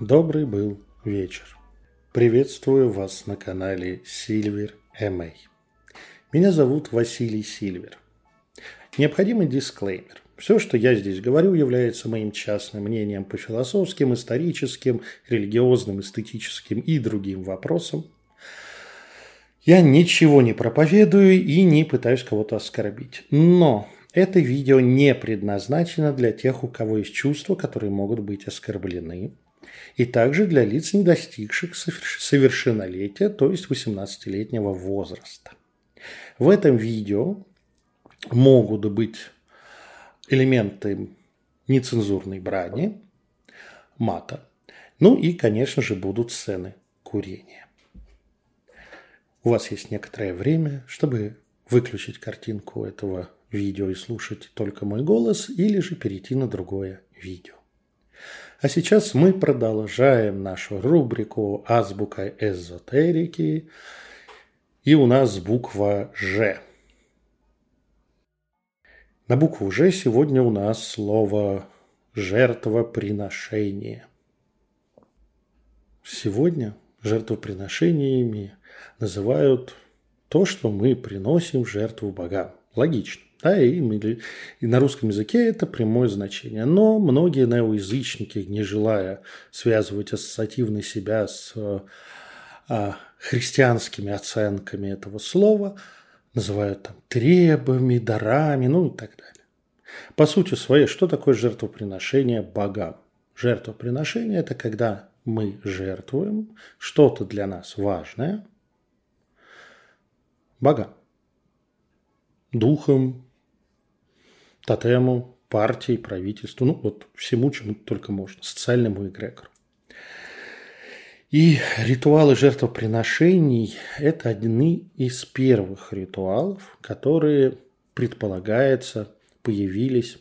Добрый был вечер. Приветствую вас на канале Silver MA. Меня зовут Василий Сильвер. Необходимый дисклеймер. Все, что я здесь говорю, является моим частным мнением по философским, историческим, религиозным, эстетическим и другим вопросам. Я ничего не проповедую и не пытаюсь кого-то оскорбить. Но это видео не предназначено для тех, у кого есть чувства, которые могут быть оскорблены, и также для лиц, не достигших совершеннолетия, то есть 18-летнего возраста. В этом видео могут быть элементы нецензурной брани, мата, ну и, конечно же, будут сцены курения. У вас есть некоторое время, чтобы выключить картинку этого видео и слушать только мой голос, или же перейти на другое видео. А сейчас мы продолжаем нашу рубрику «Азбука эзотерики». И у нас буква «Ж». На букву «Ж» сегодня у нас слово «жертвоприношение». Сегодня жертвоприношениями называют то, что мы приносим в жертву богам. Логично. Да, и, и на русском языке это прямое значение. Но многие неоязычники, не желая связывать ассоциативно себя с а, христианскими оценками этого слова, называют там требами, дарами, ну и так далее. По сути своей, что такое жертвоприношение богам? Жертвоприношение – это когда мы жертвуем что-то для нас важное богам. Духом, тотему, партии, правительству, ну вот всему, чему только можно, социальному эгрегору. И ритуалы жертвоприношений – это одни из первых ритуалов, которые, предполагается, появились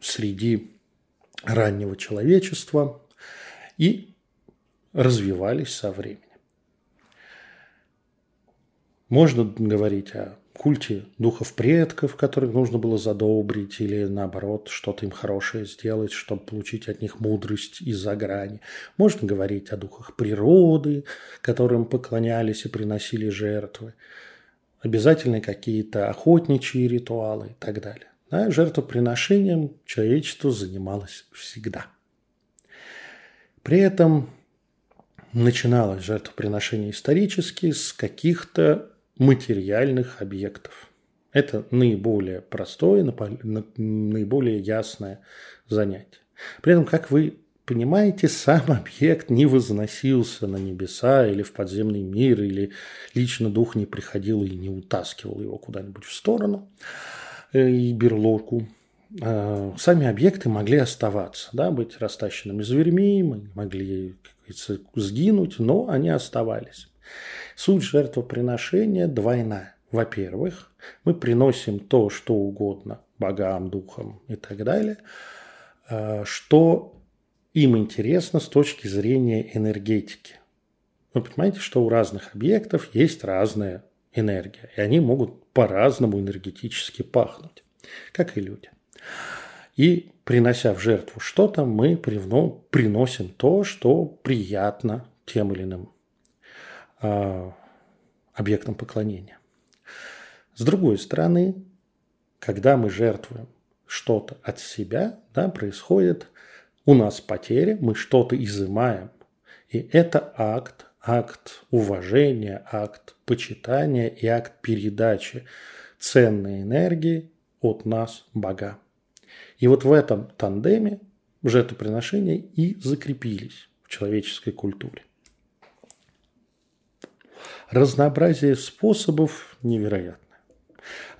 среди раннего человечества и развивались со временем. Можно говорить о культе духов предков, которых нужно было задобрить, или наоборот, что-то им хорошее сделать, чтобы получить от них мудрость из-за грани. Можно говорить о духах природы, которым поклонялись и приносили жертвы. Обязательно какие-то охотничьи ритуалы и так далее. Да, жертвоприношением человечество занималось всегда. При этом начиналось жертвоприношение исторически с каких-то материальных объектов. Это наиболее простое, наиболее ясное занятие. При этом, как вы понимаете, сам объект не возносился на небеса или в подземный мир, или лично дух не приходил и не утаскивал его куда-нибудь в сторону э, и берлогу. А, сами объекты могли оставаться, да, быть растащенными зверьми, могли, как сгинуть, но они оставались. Суть жертвоприношения двойная. Во-первых, мы приносим то, что угодно богам, духам и так далее, э, что им интересно с точки зрения энергетики. Вы понимаете, что у разных объектов есть разная энергия, и они могут по-разному энергетически пахнуть, как и люди. И принося в жертву что-то, мы приносим то, что приятно тем или иным объектом поклонения. С другой стороны, когда мы жертвуем что-то от себя, да, происходит у нас потеря, мы что-то изымаем. И это акт, акт уважения, акт почитания и акт передачи ценной энергии от нас Бога. И вот в этом тандеме жертвоприношения и закрепились в человеческой культуре. Разнообразие способов невероятно.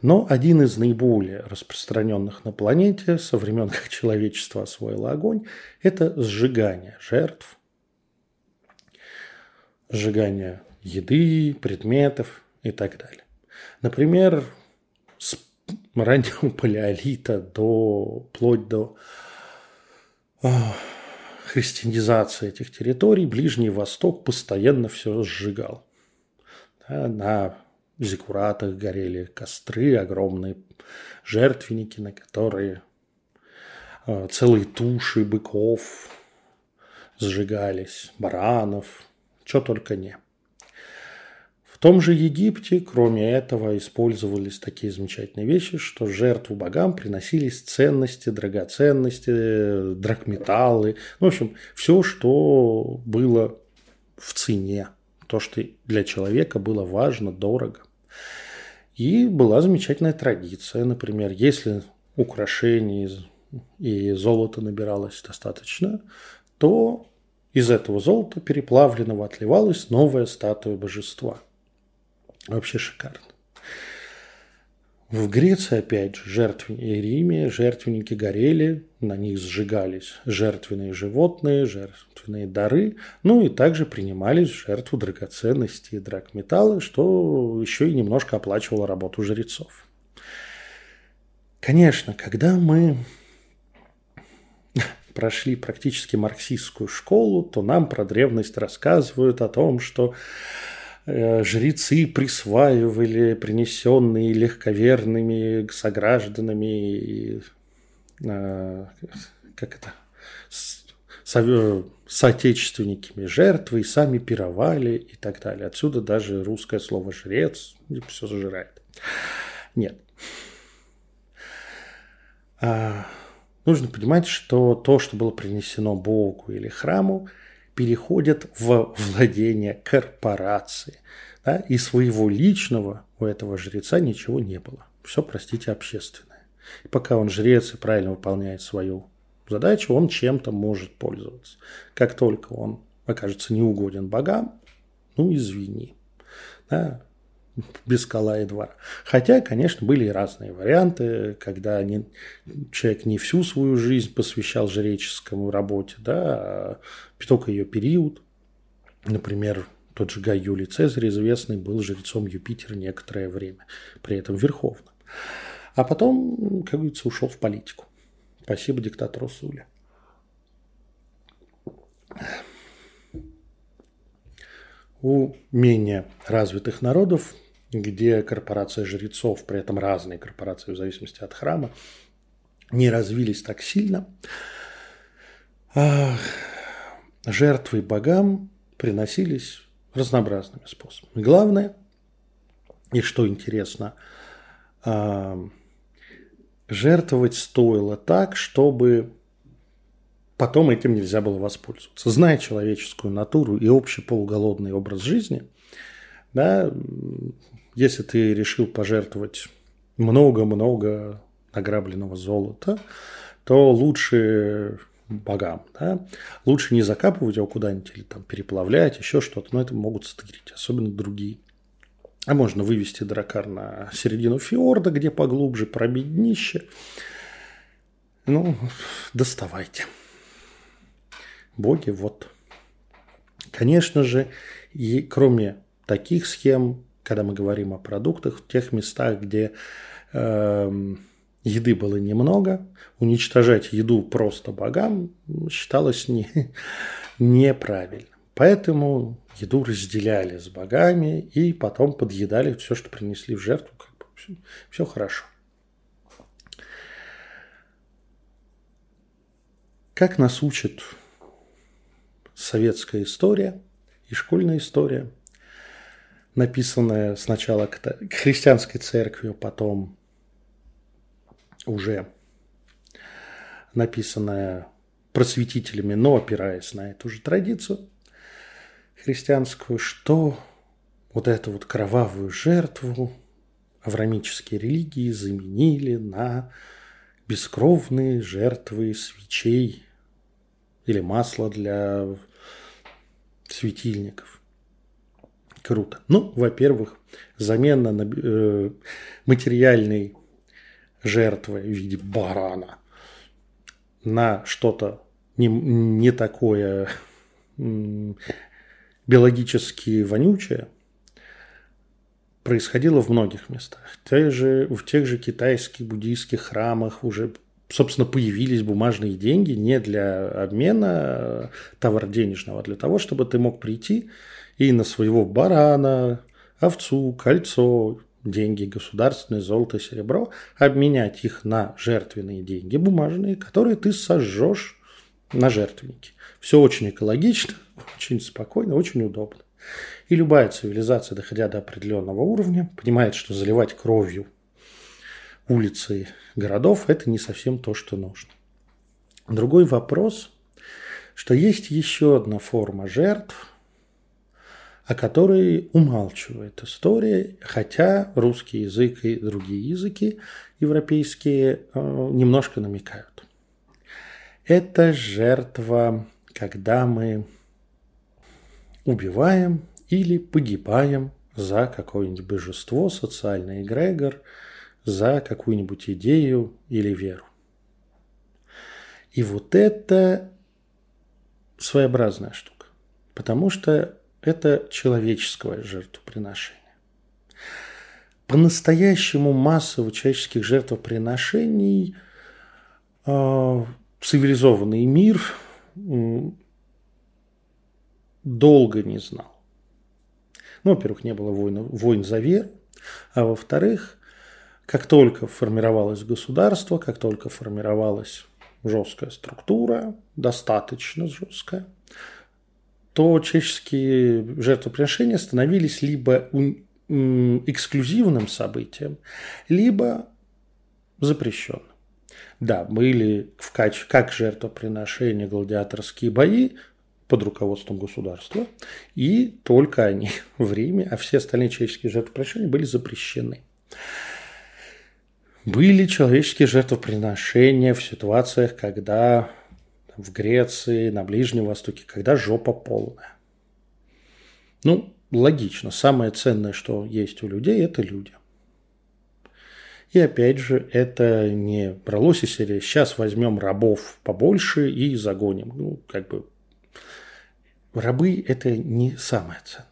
Но один из наиболее распространенных на планете со времен, как человечество освоило огонь, это сжигание жертв, сжигание еды, предметов и так далее. Например, с раннего палеолита до, вплоть до а, христианизации этих территорий Ближний Восток постоянно все сжигал. На зиккуратах горели костры, огромные жертвенники, на которые э, целые туши быков сжигались, баранов, что только не. В том же Египте, кроме этого, использовались такие замечательные вещи, что жертву богам приносились ценности, драгоценности, драгметаллы. Ну, в общем, все, что было в цене, то, что для человека было важно, дорого. И была замечательная традиция, например, если украшений и золота набиралось достаточно, то из этого золота переплавленного отливалась новая статуя божества. Вообще шикарно. В Греции, опять же, и Риме жертвенники горели, на них сжигались жертвенные животные, жертвенные дары, ну и также принимались в жертву драгоценности и драгметаллы, что еще и немножко оплачивало работу жрецов. Конечно, когда мы прошли практически марксистскую школу, то нам про древность рассказывают о том, что жрецы присваивали принесенные легковерными согражданами, э, как это, соотечественниками жертвы и сами пировали и так далее. Отсюда даже русское слово «жрец» все зажирает. Нет. А, нужно понимать, что то, что было принесено Богу или храму, переходят в владение корпорации. Да? И своего личного у этого жреца ничего не было. Все, простите, общественное. И пока он жрец и правильно выполняет свою задачу, он чем-то может пользоваться. Как только он окажется неугоден богам, ну извини. Да? Без скала и двора. Хотя, конечно, были и разные варианты, когда не, человек не всю свою жизнь посвящал жреческому работе, да, а только ее период. Например, тот же Гай Юлий Цезарь, известный, был жрецом Юпитера некоторое время, при этом верховным. А потом, как говорится, ушел в политику. Спасибо диктатору Суля. У менее развитых народов где корпорация жрецов, при этом разные корпорации в зависимости от храма, не развились так сильно. Жертвы богам приносились разнообразными способами. Главное, и что интересно, а, жертвовать стоило так, чтобы потом этим нельзя было воспользоваться. Зная человеческую натуру и общий полуголодный образ жизни, да, если ты решил пожертвовать много-много награбленного золота, то лучше богам. Да? Лучше не закапывать его куда-нибудь или там переплавлять, еще что-то, но это могут стырить, особенно другие. А можно вывести дракар на середину фьорда, где поглубже, пробить днище. Ну, доставайте. Боги, вот. Конечно же, и кроме таких схем когда мы говорим о продуктах, в тех местах, где э, еды было немного, уничтожать еду просто богам считалось не, неправильно. Поэтому еду разделяли с богами и потом подъедали все, что принесли в жертву. Как бы все, все хорошо. Как нас учит советская история и школьная история – написанное сначала христианской церковью, потом уже написанное просветителями, но опираясь на эту же традицию христианскую, что вот эту вот кровавую жертву аврамические религии заменили на бескровные жертвы свечей или масла для светильников. Круто. Ну, во-первых, замена на э, материальной жертвы в виде барана на что-то не, не такое биологически вонючее происходило в многих местах. Те же, в тех же китайских буддийских храмах уже собственно, появились бумажные деньги не для обмена товар денежного, а для того, чтобы ты мог прийти и на своего барана, овцу, кольцо, деньги государственные, золото, серебро, обменять их на жертвенные деньги бумажные, которые ты сожжешь на жертвеннике. Все очень экологично, очень спокойно, очень удобно. И любая цивилизация, доходя до определенного уровня, понимает, что заливать кровью улицы городов – это не совсем то, что нужно. Другой вопрос, что есть еще одна форма жертв, о которой умалчивает история, хотя русский язык и другие языки европейские э, немножко намекают. Это жертва, когда мы убиваем или погибаем за какое-нибудь божество, социальный эгрегор, за какую-нибудь идею или веру. И вот это своеобразная штука, потому что это человеческое жертвоприношение. По-настоящему массовых человеческих жертвоприношений э, цивилизованный мир э, долго не знал. Ну, во-первых, не было войн, войн за веру, а во-вторых, как только формировалось государство, как только формировалась жесткая структура, достаточно жесткая, то человеческие жертвоприношения становились либо эксклюзивным событием, либо запрещенным. Да, были в кач... как жертвоприношения гладиаторские бои под руководством государства, и только они в Риме, а все остальные человеческие жертвоприношения были запрещены. Были человеческие жертвоприношения в ситуациях, когда в Греции, на Ближнем Востоке, когда жопа полная. Ну, логично. Самое ценное, что есть у людей, это люди. И опять же, это не бралось из серии «сейчас возьмем рабов побольше и загоним». Ну, как бы рабы – это не самое ценное.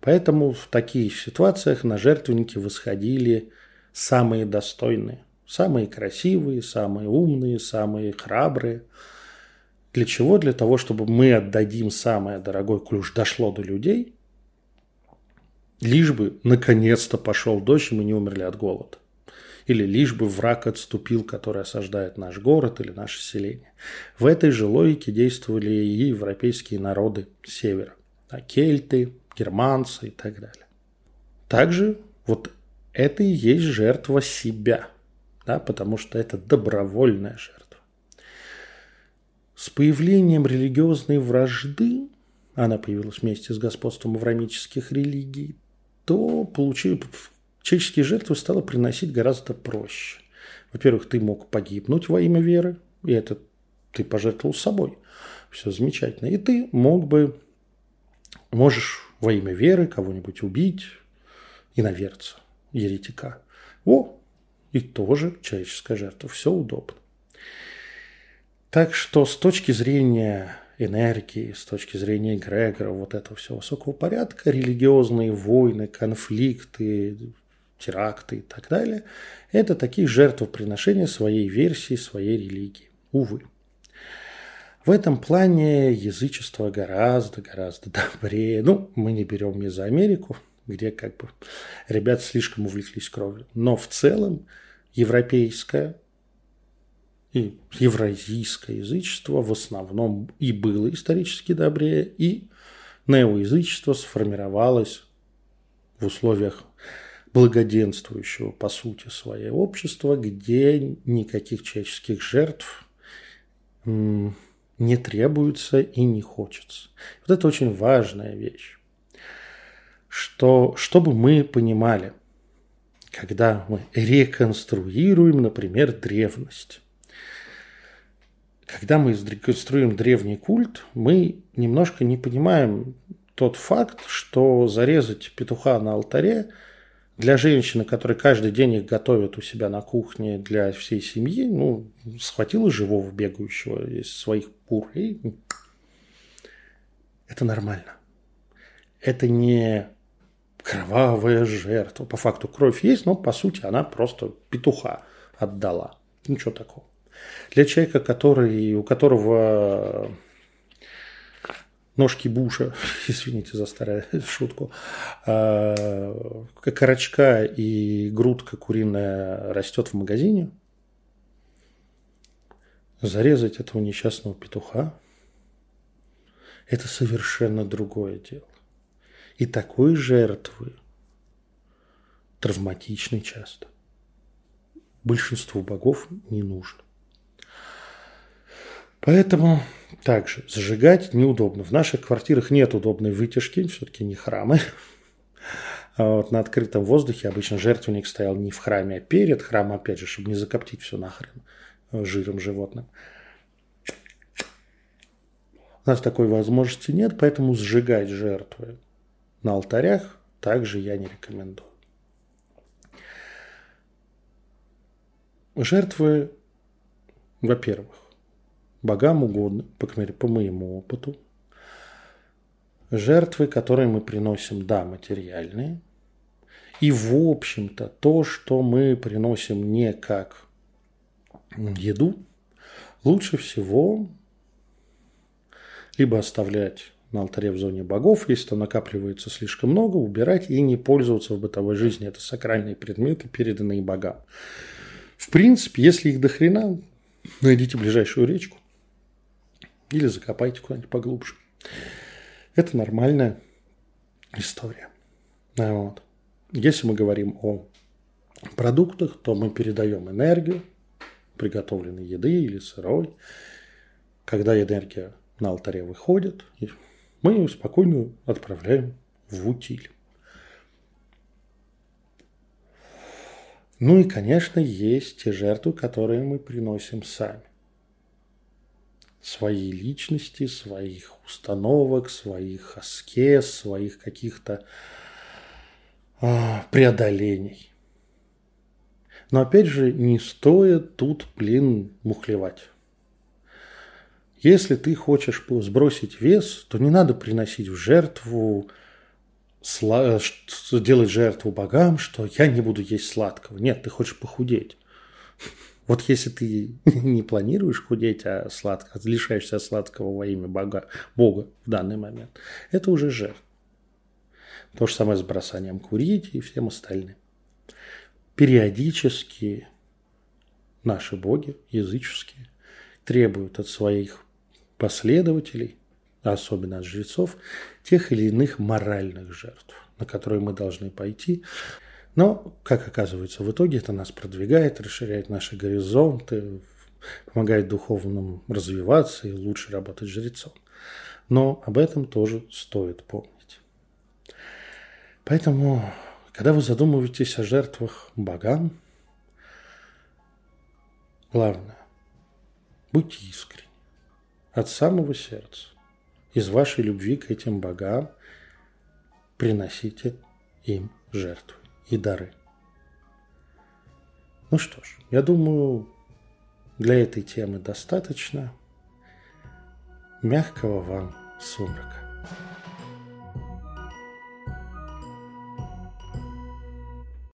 Поэтому в таких ситуациях на жертвенники восходили самые достойные, самые красивые, самые умные, самые храбрые. Для чего? Для того, чтобы мы отдадим самое дорогое ключ дошло до людей, лишь бы наконец-то пошел дождь, и мы не умерли от голода. Или лишь бы враг отступил, который осаждает наш город или наше селение. В этой же логике действовали и европейские народы севера. А кельты, германцы и так далее. Также вот это и есть жертва себя, да, потому что это добровольная жертва. С появлением религиозной вражды, она появилась вместе с господством аврамических религий, то получили, человеческие жертвы стало приносить гораздо проще. Во-первых, ты мог погибнуть во имя веры, и это ты пожертвовал собой. Все замечательно. И ты мог бы, можешь во имя веры кого-нибудь убить, и наверца еретика. О, и тоже человеческая жертва. Все удобно. Так что с точки зрения энергии, с точки зрения эгрегора, вот этого всего высокого порядка, религиозные войны, конфликты, теракты и так далее, это такие жертвоприношения своей версии, своей религии. Увы. В этом плане язычество гораздо-гораздо добрее. Ну, мы не берем Мезоамерику, где как бы ребята слишком увлеклись кровью. Но в целом европейское и евразийское язычество в основном и было исторически добрее, и неоязычество сформировалось в условиях благоденствующего по сути своей общества, где никаких человеческих жертв не требуется и не хочется. Вот это очень важная вещь что, чтобы мы понимали, когда мы реконструируем, например, древность. Когда мы реконструируем древний культ, мы немножко не понимаем тот факт, что зарезать петуха на алтаре для женщины, которая каждый день их готовит у себя на кухне для всей семьи, ну, схватила живого бегающего из своих кур, и это нормально. Это не кровавая жертва. По факту кровь есть, но по сути она просто петуха отдала. Ничего такого. Для человека, который, у которого ножки Буша, извините за старую шутку, а, корочка и грудка куриная растет в магазине, зарезать этого несчастного петуха – это совершенно другое дело. И такой жертвы травматичной часто. Большинству богов не нужно. Поэтому также зажигать неудобно. В наших квартирах нет удобной вытяжки, все-таки не храмы. А вот на открытом воздухе обычно жертвенник стоял не в храме, а перед храмом, опять же, чтобы не закоптить все нахрен э, жиром животным. У нас такой возможности нет, поэтому сжигать жертвы на алтарях также я не рекомендую. Жертвы, во-первых, богам угодны, по крайней мере, по моему опыту. Жертвы, которые мы приносим, да, материальные. И, в общем-то, то, что мы приносим не как еду, лучше всего либо оставлять на алтаре в зоне богов, если там накапливается слишком много, убирать и не пользоваться в бытовой жизни. Это сакральные предметы, переданные богам. В принципе, если их до хрена, найдите ближайшую речку или закопайте куда-нибудь поглубже. Это нормальная история. Вот. Если мы говорим о продуктах, то мы передаем энергию приготовленной еды или сырой. Когда энергия на алтаре выходит, мы ее спокойно отправляем в утиль. Ну и, конечно, есть те жертвы, которые мы приносим сами. Свои личности, своих установок, своих аскез, своих каких-то а, преодолений. Но опять же, не стоит тут, блин, мухлевать. Если ты хочешь сбросить вес, то не надо приносить в жертву делать жертву богам, что я не буду есть сладкого. Нет, ты хочешь похудеть. Вот если ты не планируешь худеть, а сладко, лишаешься сладкого во имя Бога, Бога в данный момент, это уже жертва. То же самое с бросанием курить и всем остальным. Периодически наши боги языческие требуют от своих последователей особенно от жрецов, тех или иных моральных жертв, на которые мы должны пойти. Но, как оказывается, в итоге это нас продвигает, расширяет наши горизонты, помогает духовным развиваться и лучше работать жрецом. Но об этом тоже стоит помнить. Поэтому, когда вы задумываетесь о жертвах богам, главное, будьте искренни от самого сердца из вашей любви к этим богам приносите им жертвы и дары. Ну что ж, я думаю, для этой темы достаточно. Мягкого вам сумрака.